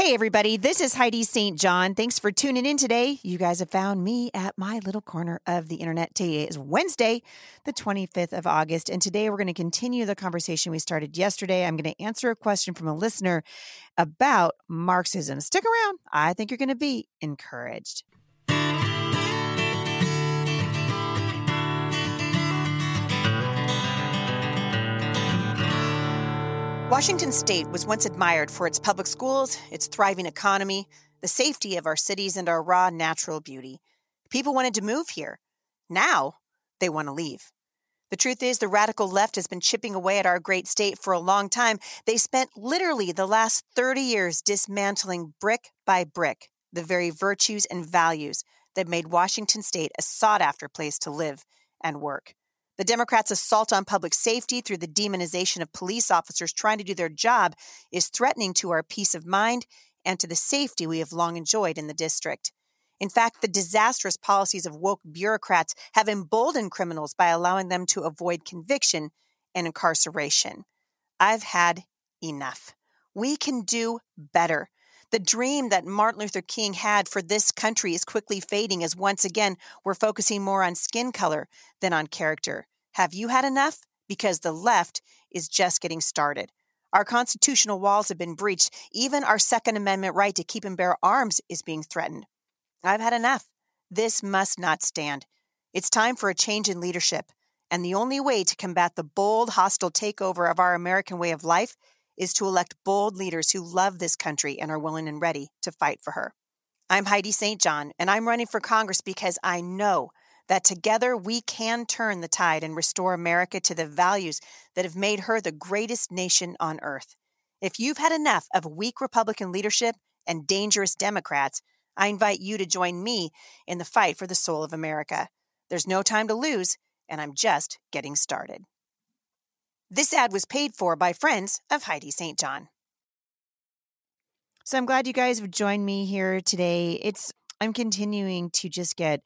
Hey, everybody, this is Heidi St. John. Thanks for tuning in today. You guys have found me at my little corner of the internet. Today is Wednesday, the 25th of August, and today we're going to continue the conversation we started yesterday. I'm going to answer a question from a listener about Marxism. Stick around, I think you're going to be encouraged. Washington state was once admired for its public schools, its thriving economy, the safety of our cities, and our raw natural beauty. People wanted to move here. Now they want to leave. The truth is, the radical left has been chipping away at our great state for a long time. They spent literally the last 30 years dismantling brick by brick the very virtues and values that made Washington state a sought after place to live and work. The Democrats' assault on public safety through the demonization of police officers trying to do their job is threatening to our peace of mind and to the safety we have long enjoyed in the district. In fact, the disastrous policies of woke bureaucrats have emboldened criminals by allowing them to avoid conviction and incarceration. I've had enough. We can do better. The dream that Martin Luther King had for this country is quickly fading as once again we're focusing more on skin color than on character. Have you had enough? Because the left is just getting started. Our constitutional walls have been breached. Even our Second Amendment right to keep and bear arms is being threatened. I've had enough. This must not stand. It's time for a change in leadership. And the only way to combat the bold, hostile takeover of our American way of life is to elect bold leaders who love this country and are willing and ready to fight for her. I'm Heidi St. John, and I'm running for Congress because I know that together we can turn the tide and restore America to the values that have made her the greatest nation on earth. If you've had enough of weak Republican leadership and dangerous Democrats, I invite you to join me in the fight for the soul of America. There's no time to lose, and I'm just getting started. This ad was paid for by friends of Heidi St. John. So I'm glad you guys have joined me here today. It's I'm continuing to just get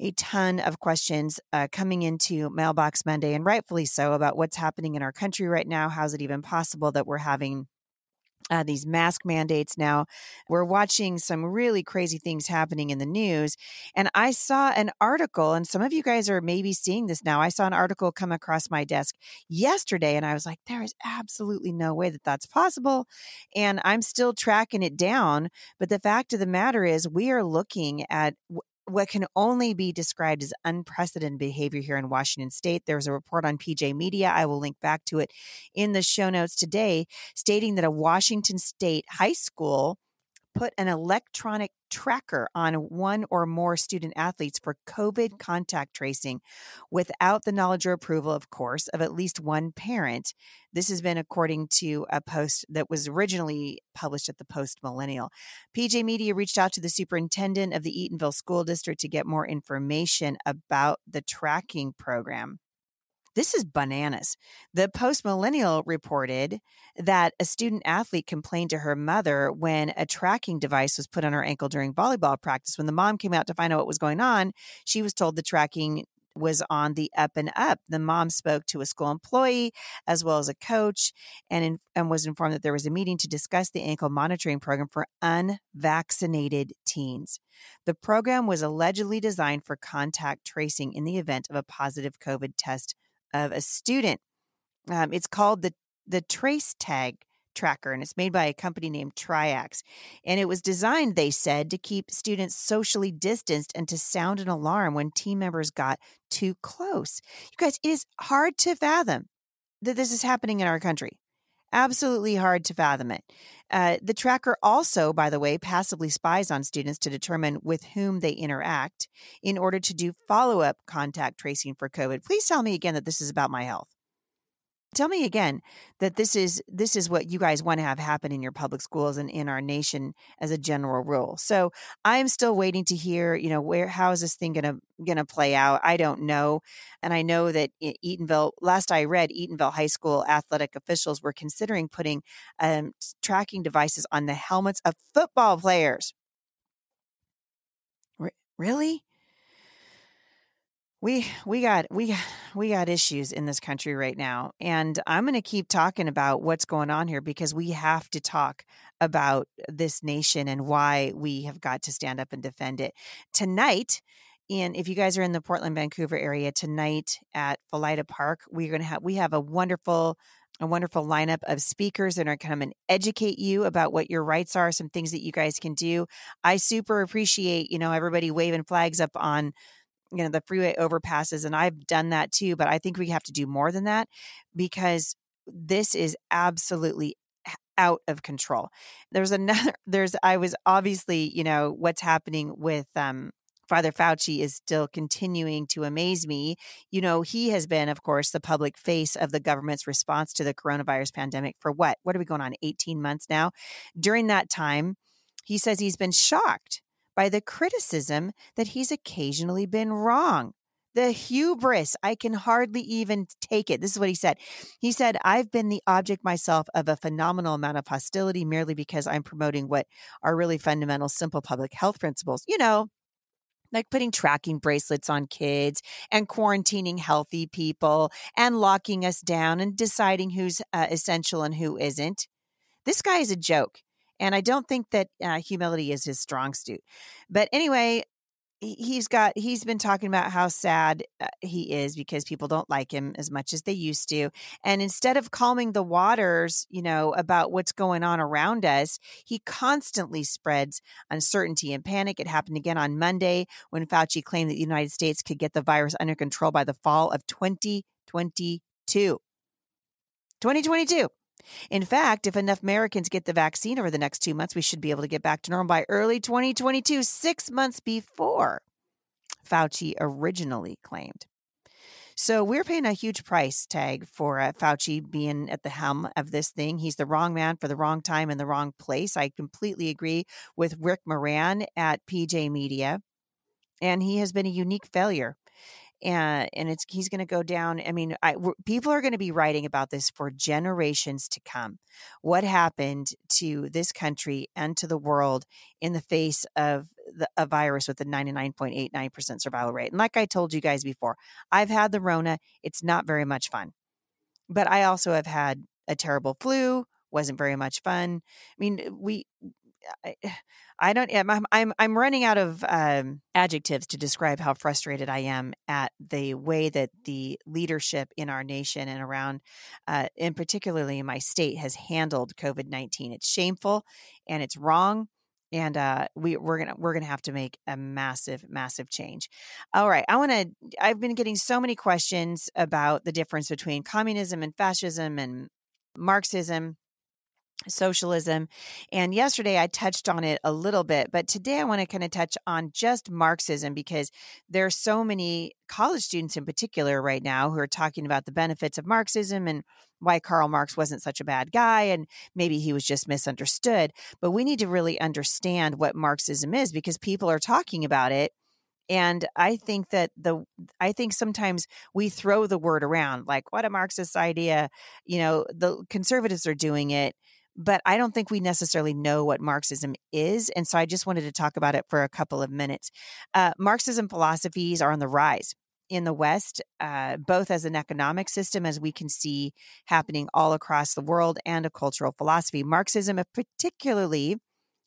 a ton of questions uh, coming into Mailbox Monday, and rightfully so, about what's happening in our country right now. How's it even possible that we're having uh, these mask mandates now. We're watching some really crazy things happening in the news. And I saw an article, and some of you guys are maybe seeing this now. I saw an article come across my desk yesterday, and I was like, there is absolutely no way that that's possible. And I'm still tracking it down. But the fact of the matter is, we are looking at what can only be described as unprecedented behavior here in Washington state. There's a report on PJ Media. I will link back to it in the show notes today, stating that a Washington state high school put an electronic tracker on one or more student athletes for COVID contact tracing without the knowledge or approval, of course, of at least one parent. This has been according to a post that was originally published at the Post Millennial. PJ Media reached out to the superintendent of the Eatonville School District to get more information about the tracking program. This is bananas. The Post Millennial reported that a student athlete complained to her mother when a tracking device was put on her ankle during volleyball practice. When the mom came out to find out what was going on, she was told the tracking was on the up and up. The mom spoke to a school employee as well as a coach and, in, and was informed that there was a meeting to discuss the ankle monitoring program for unvaccinated teens. The program was allegedly designed for contact tracing in the event of a positive COVID test of a student. Um, it's called the the Trace Tag tracker and it's made by a company named Triax. And it was designed, they said, to keep students socially distanced and to sound an alarm when team members got too close. You guys, it is hard to fathom that this is happening in our country. Absolutely hard to fathom it. Uh, the tracker also, by the way, passively spies on students to determine with whom they interact in order to do follow up contact tracing for COVID. Please tell me again that this is about my health tell me again that this is this is what you guys want to have happen in your public schools and in our nation as a general rule. So i'm still waiting to hear you know where how is this thing gonna gonna play out? I don't know. And i know that eatonville last i read eatonville high school athletic officials were considering putting um, tracking devices on the helmets of football players. Really we we got we we got issues in this country right now and i'm going to keep talking about what's going on here because we have to talk about this nation and why we have got to stand up and defend it. Tonight and if you guys are in the portland vancouver area tonight at Felida park we're going to have we have a wonderful a wonderful lineup of speakers that are to come and educate you about what your rights are some things that you guys can do. I super appreciate you know everybody waving flags up on you know the freeway overpasses and I've done that too but I think we have to do more than that because this is absolutely out of control. There's another there's I was obviously, you know, what's happening with um Father Fauci is still continuing to amaze me. You know, he has been, of course, the public face of the government's response to the coronavirus pandemic for what? What are we going on? 18 months now. During that time, he says he's been shocked by the criticism that he's occasionally been wrong. The hubris, I can hardly even take it. This is what he said. He said, I've been the object myself of a phenomenal amount of hostility merely because I'm promoting what are really fundamental, simple public health principles. You know, like putting tracking bracelets on kids and quarantining healthy people and locking us down and deciding who's uh, essential and who isn't. This guy is a joke. And I don't think that uh, humility is his strong suit. But anyway, he's got he's been talking about how sad uh, he is because people don't like him as much as they used to and instead of calming the waters you know about what's going on around us he constantly spreads uncertainty and panic it happened again on monday when fauci claimed that the united states could get the virus under control by the fall of 2022 2022 in fact, if enough Americans get the vaccine over the next two months, we should be able to get back to normal by early 2022, six months before Fauci originally claimed. So we're paying a huge price tag for uh, Fauci being at the helm of this thing. He's the wrong man for the wrong time in the wrong place. I completely agree with Rick Moran at PJ Media. And he has been a unique failure and and it's he's going to go down i mean I, people are going to be writing about this for generations to come. What happened to this country and to the world in the face of the, a virus with a 99.89% survival rate? And like i told you guys before i've had the rona it's not very much fun. But i also have had a terrible flu wasn't very much fun. I mean we I, I don't. I'm I'm I'm running out of um, adjectives to describe how frustrated I am at the way that the leadership in our nation and around, uh, and particularly in my state, has handled COVID nineteen. It's shameful and it's wrong and uh, we we're gonna we're gonna have to make a massive massive change. All right, I want to. I've been getting so many questions about the difference between communism and fascism and Marxism socialism. And yesterday I touched on it a little bit, but today I want to kind of touch on just Marxism because there are so many college students in particular right now who are talking about the benefits of Marxism and why Karl Marx wasn't such a bad guy and maybe he was just misunderstood. But we need to really understand what Marxism is because people are talking about it and i think that the i think sometimes we throw the word around like what a marxist idea you know the conservatives are doing it but I don't think we necessarily know what Marxism is. And so I just wanted to talk about it for a couple of minutes. Uh, Marxism philosophies are on the rise in the West, uh, both as an economic system, as we can see happening all across the world, and a cultural philosophy. Marxism, particularly,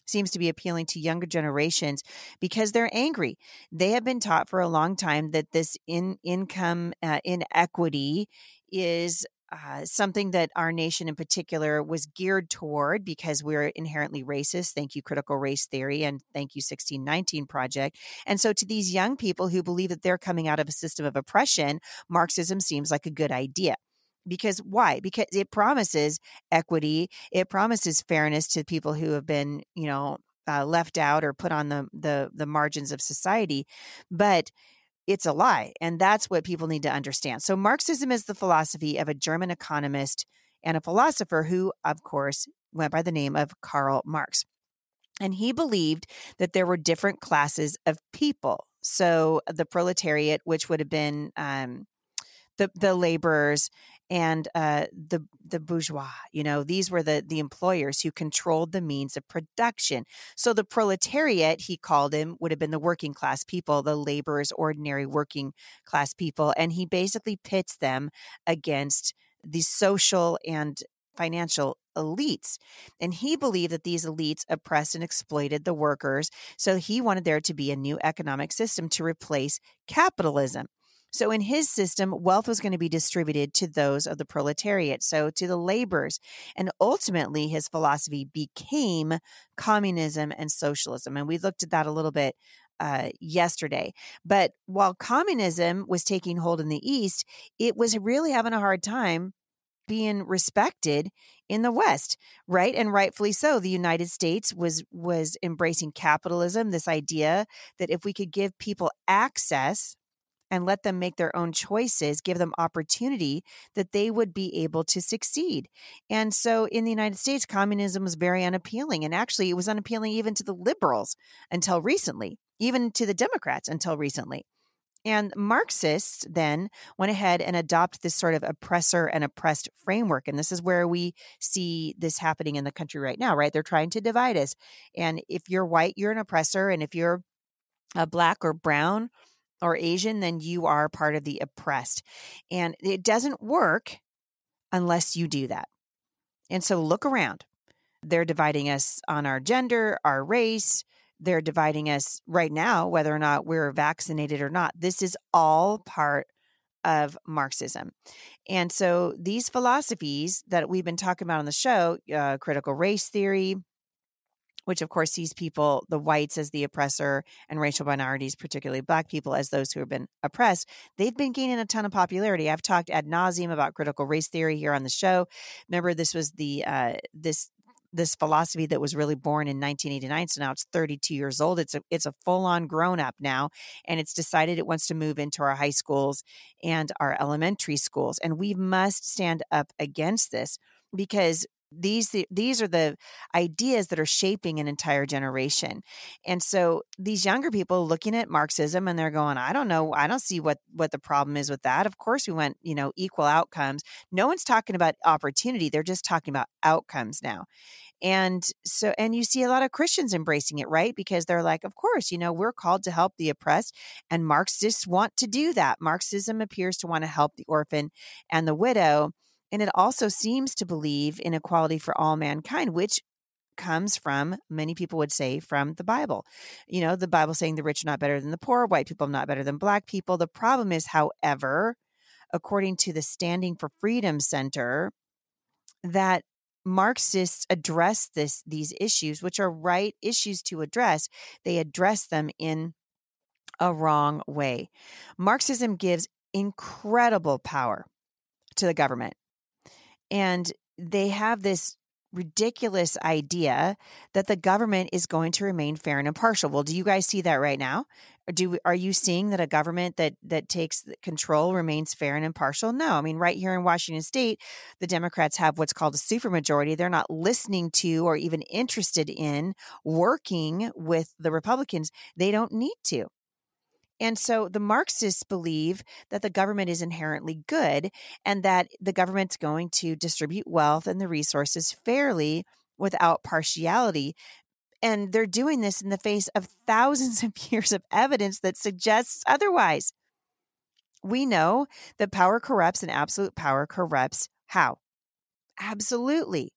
seems to be appealing to younger generations because they're angry. They have been taught for a long time that this in income uh, inequity is uh, something that our nation in particular was geared toward because we're inherently racist. Thank you, critical race theory, and thank you, 1619 Project. And so, to these young people who believe that they're coming out of a system of oppression, Marxism seems like a good idea. Because why? Because it promises equity, it promises fairness to people who have been, you know, uh, left out or put on the the the margins of society, but it's a lie. And that's what people need to understand. So, Marxism is the philosophy of a German economist and a philosopher who, of course, went by the name of Karl Marx. And he believed that there were different classes of people. So, the proletariat, which would have been um, the the laborers and uh, the the bourgeois. You know, these were the the employers who controlled the means of production. So the proletariat, he called him, would have been the working class people, the laborers, ordinary working class people, and he basically pits them against the social and financial elites. And he believed that these elites oppressed and exploited the workers. So he wanted there to be a new economic system to replace capitalism. So, in his system, wealth was going to be distributed to those of the proletariat, so to the laborers. And ultimately, his philosophy became communism and socialism. And we looked at that a little bit uh, yesterday. But while communism was taking hold in the East, it was really having a hard time being respected in the west right and rightfully so the united states was was embracing capitalism this idea that if we could give people access and let them make their own choices, give them opportunity that they would be able to succeed. And so in the United States, communism was very unappealing. And actually, it was unappealing even to the liberals until recently, even to the Democrats until recently. And Marxists then went ahead and adopt this sort of oppressor and oppressed framework. And this is where we see this happening in the country right now, right? They're trying to divide us. And if you're white, you're an oppressor. And if you're a black or brown or Asian, then you are part of the oppressed. And it doesn't work unless you do that. And so look around. They're dividing us on our gender, our race. They're dividing us right now, whether or not we're vaccinated or not. This is all part of Marxism. And so these philosophies that we've been talking about on the show, uh, critical race theory, which of course sees people, the whites, as the oppressor and racial minorities, particularly black people, as those who have been oppressed. They've been gaining a ton of popularity. I've talked ad nauseum about critical race theory here on the show. Remember, this was the uh, this this philosophy that was really born in 1989 so now it's 32 years old it's a it's a full on grown up now and it's decided it wants to move into our high schools and our elementary schools and we must stand up against this because these these are the ideas that are shaping an entire generation. And so these younger people looking at marxism and they're going i don't know i don't see what what the problem is with that. Of course we want you know equal outcomes. No one's talking about opportunity they're just talking about outcomes now. And so and you see a lot of christians embracing it right? Because they're like of course you know we're called to help the oppressed and marxists want to do that. Marxism appears to want to help the orphan and the widow and it also seems to believe in equality for all mankind, which comes from many people would say from the bible. You know the bible saying the rich are not better than the poor white people are not better than black people. The problem is however according to the standing for freedom center that marxists address this these issues which are right issues to address. They address them in a wrong way. Marxism gives incredible power to the government and they have this ridiculous idea that the government is going to remain fair and impartial. Well, do you guys see that right now? Or do are you seeing that a government that that takes control remains fair and impartial? No. I mean, right here in Washington state, the Democrats have what's called a supermajority. They're not listening to or even interested in working with the Republicans. They don't need to. And so the Marxists believe that the government is inherently good and that the government's going to distribute wealth and the resources fairly without partiality. And they're doing this in the face of thousands of years of evidence that suggests otherwise. We know that power corrupts and absolute power corrupts how? Absolutely.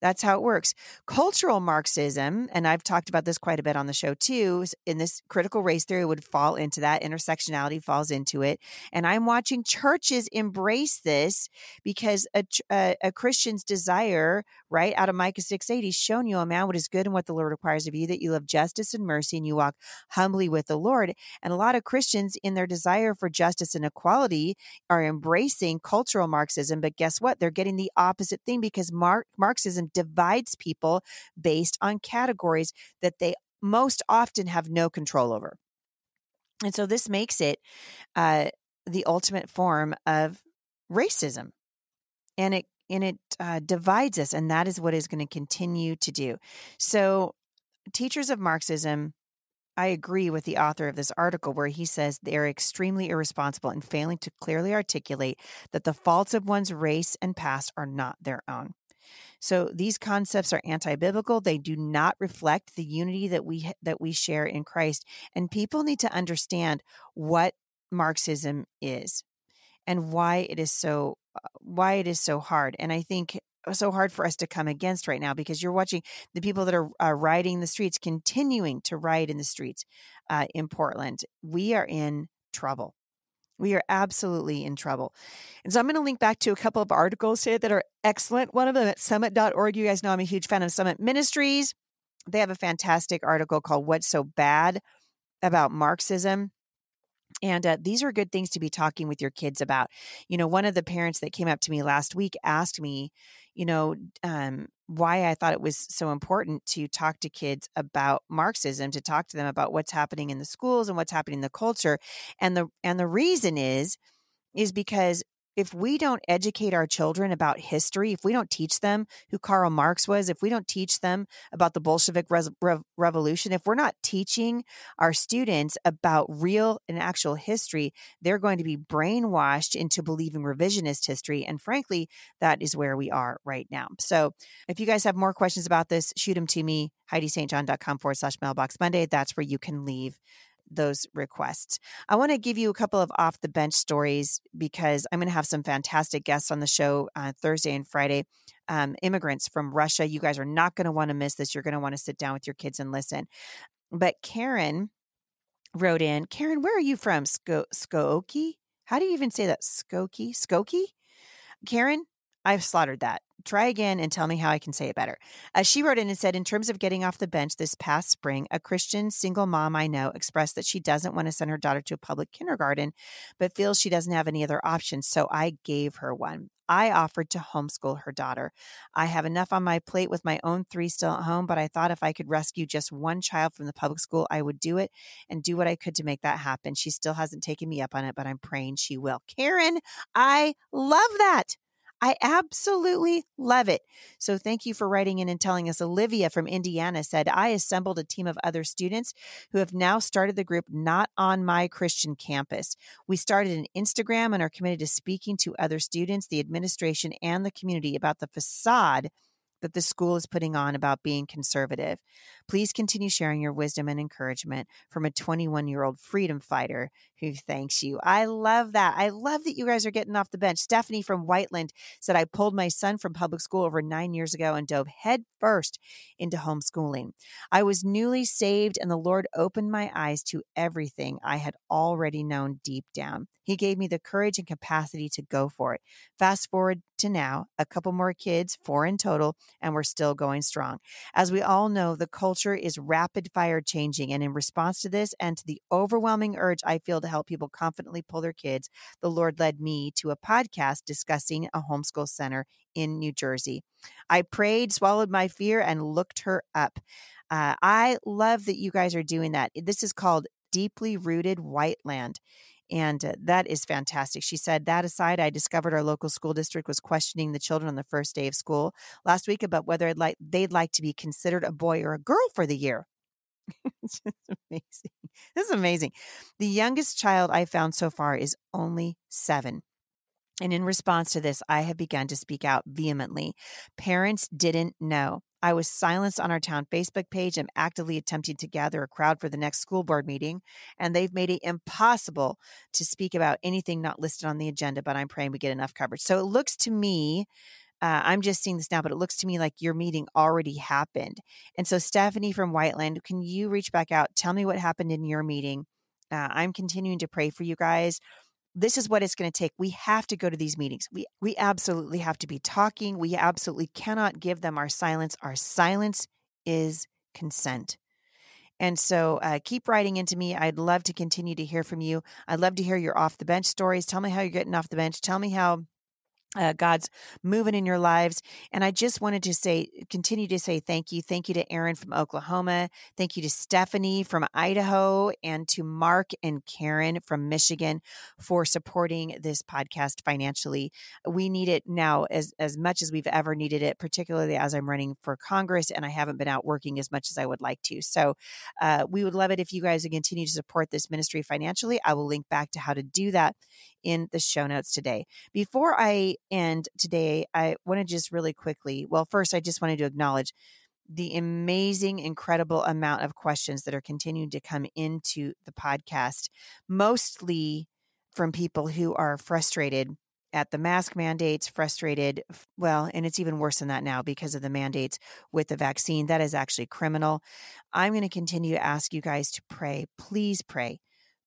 That's how it works. Cultural Marxism, and I've talked about this quite a bit on the show too, in this critical race theory would fall into that. Intersectionality falls into it. And I'm watching churches embrace this because a, a, a Christian's desire, right, out of Micah 6 8, he's shown you, a man, what is good and what the Lord requires of you, that you love justice and mercy and you walk humbly with the Lord. And a lot of Christians, in their desire for justice and equality, are embracing cultural Marxism. But guess what? They're getting the opposite thing because Mar- Marxism divides people based on categories that they most often have no control over. And so this makes it uh, the ultimate form of racism. And it and it uh, divides us, and that is what is going to continue to do. So, teachers of Marxism I agree with the author of this article where he says they're extremely irresponsible in failing to clearly articulate that the faults of one's race and past are not their own. So these concepts are anti-biblical. They do not reflect the unity that we that we share in Christ. And people need to understand what Marxism is and why it is so uh, why it is so hard. And I think uh, so hard for us to come against right now because you're watching the people that are uh, riding the streets continuing to ride in the streets uh, in Portland. We are in trouble. We are absolutely in trouble. And so I'm going to link back to a couple of articles here that are excellent. One of them at summit.org. You guys know I'm a huge fan of Summit Ministries. They have a fantastic article called What's So Bad About Marxism. And uh, these are good things to be talking with your kids about. You know, one of the parents that came up to me last week asked me, you know, um, why I thought it was so important to talk to kids about Marxism, to talk to them about what's happening in the schools and what's happening in the culture. And the and the reason is is because if we don't educate our children about history, if we don't teach them who Karl Marx was, if we don't teach them about the Bolshevik res- rev- revolution, if we're not teaching our students about real and actual history, they're going to be brainwashed into believing revisionist history. And frankly, that is where we are right now. So if you guys have more questions about this, shoot them to me, HeidiSt.John.com forward slash mailbox Monday. That's where you can leave those requests. I want to give you a couple of off the bench stories because I'm going to have some fantastic guests on the show uh, Thursday and Friday. Um, immigrants from Russia. You guys are not going to want to miss this. You're going to want to sit down with your kids and listen. But Karen wrote in Karen, where are you from? Sko- Skokie? How do you even say that? Skokie? Skokie? Karen, I've slaughtered that try again and tell me how I can say it better. Uh, she wrote in and said, in terms of getting off the bench this past spring, a Christian single mom I know expressed that she doesn't want to send her daughter to a public kindergarten, but feels she doesn't have any other options. So I gave her one. I offered to homeschool her daughter. I have enough on my plate with my own three still at home, but I thought if I could rescue just one child from the public school, I would do it and do what I could to make that happen. She still hasn't taken me up on it, but I'm praying she will. Karen, I love that. I absolutely love it. So thank you for writing in and telling us. Olivia from Indiana said, I assembled a team of other students who have now started the group Not on My Christian Campus. We started an Instagram and are committed to speaking to other students, the administration, and the community about the facade that the school is putting on about being conservative. Please continue sharing your wisdom and encouragement from a 21 year old freedom fighter who thanks you. I love that. I love that you guys are getting off the bench. Stephanie from Whiteland said, I pulled my son from public school over nine years ago and dove headfirst into homeschooling. I was newly saved, and the Lord opened my eyes to everything I had already known deep down. He gave me the courage and capacity to go for it. Fast forward to now, a couple more kids, four in total, and we're still going strong. As we all know, the culture is rapid fire changing. And in response to this and to the overwhelming urge I feel to help people confidently pull their kids, the Lord led me to a podcast discussing a homeschool center in New Jersey. I prayed, swallowed my fear, and looked her up. Uh, I love that you guys are doing that. This is called Deeply Rooted Whiteland. And uh, that is fantastic. She said, That aside, I discovered our local school district was questioning the children on the first day of school last week about whether I'd like, they'd like to be considered a boy or a girl for the year. it's just amazing. This is amazing. The youngest child I found so far is only seven. And in response to this, I have begun to speak out vehemently. Parents didn't know. I was silenced on our town Facebook page. I'm actively attempting to gather a crowd for the next school board meeting, and they've made it impossible to speak about anything not listed on the agenda. But I'm praying we get enough coverage. So it looks to me, uh, I'm just seeing this now, but it looks to me like your meeting already happened. And so, Stephanie from Whiteland, can you reach back out? Tell me what happened in your meeting. Uh, I'm continuing to pray for you guys this is what it's going to take. We have to go to these meetings. We we absolutely have to be talking. We absolutely cannot give them our silence. Our silence is consent. And so uh, keep writing into me. I'd love to continue to hear from you. I'd love to hear your off the bench stories. Tell me how you're getting off the bench. Tell me how uh, God's moving in your lives. And I just wanted to say, continue to say thank you. Thank you to Aaron from Oklahoma. Thank you to Stephanie from Idaho and to Mark and Karen from Michigan for supporting this podcast financially. We need it now as, as much as we've ever needed it, particularly as I'm running for Congress and I haven't been out working as much as I would like to. So uh, we would love it if you guys would continue to support this ministry financially. I will link back to how to do that in the show notes today. Before I end today, I want to just really quickly, well, first, I just wanted to acknowledge the amazing, incredible amount of questions that are continuing to come into the podcast, mostly from people who are frustrated at the mask mandates, frustrated. Well, and it's even worse than that now because of the mandates with the vaccine. That is actually criminal. I'm going to continue to ask you guys to pray. Please pray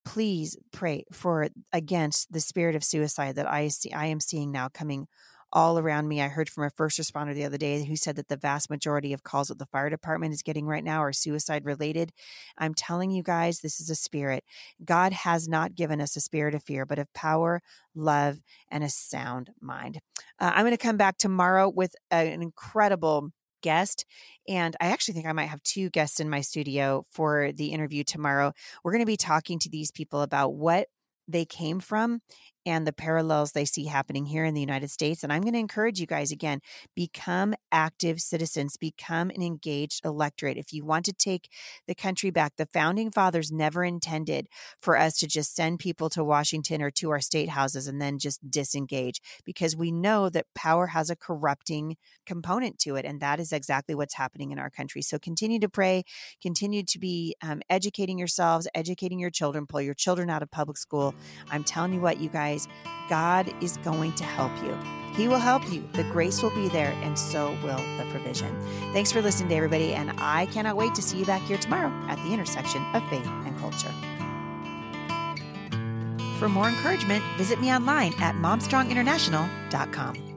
please pray for against the spirit of suicide that I see I am seeing now coming all around me. I heard from a first responder the other day who said that the vast majority of calls that the fire department is getting right now are suicide related. I'm telling you guys, this is a spirit. God has not given us a spirit of fear, but of power, love, and a sound mind. Uh, I'm going to come back tomorrow with an incredible guest. And I actually think I might have two guests in my studio for the interview tomorrow. We're going to be talking to these people about what they came from and the parallels they see happening here in the United States. And I'm going to encourage you guys again become active citizens, become an engaged electorate. If you want to take the country back, the founding fathers never intended for us to just send people to Washington or to our state houses and then just disengage because we know that power has a corrupting component to it. And that is exactly what's happening in our country. So continue to pray, continue to be um, educating yourselves, educating your children, pull your children out of public school. I'm telling you what, you guys God is going to help you. He will help you. The grace will be there, and so will the provision. Thanks for listening to everybody, and I cannot wait to see you back here tomorrow at the intersection of faith and culture. For more encouragement, visit me online at momstronginternational.com.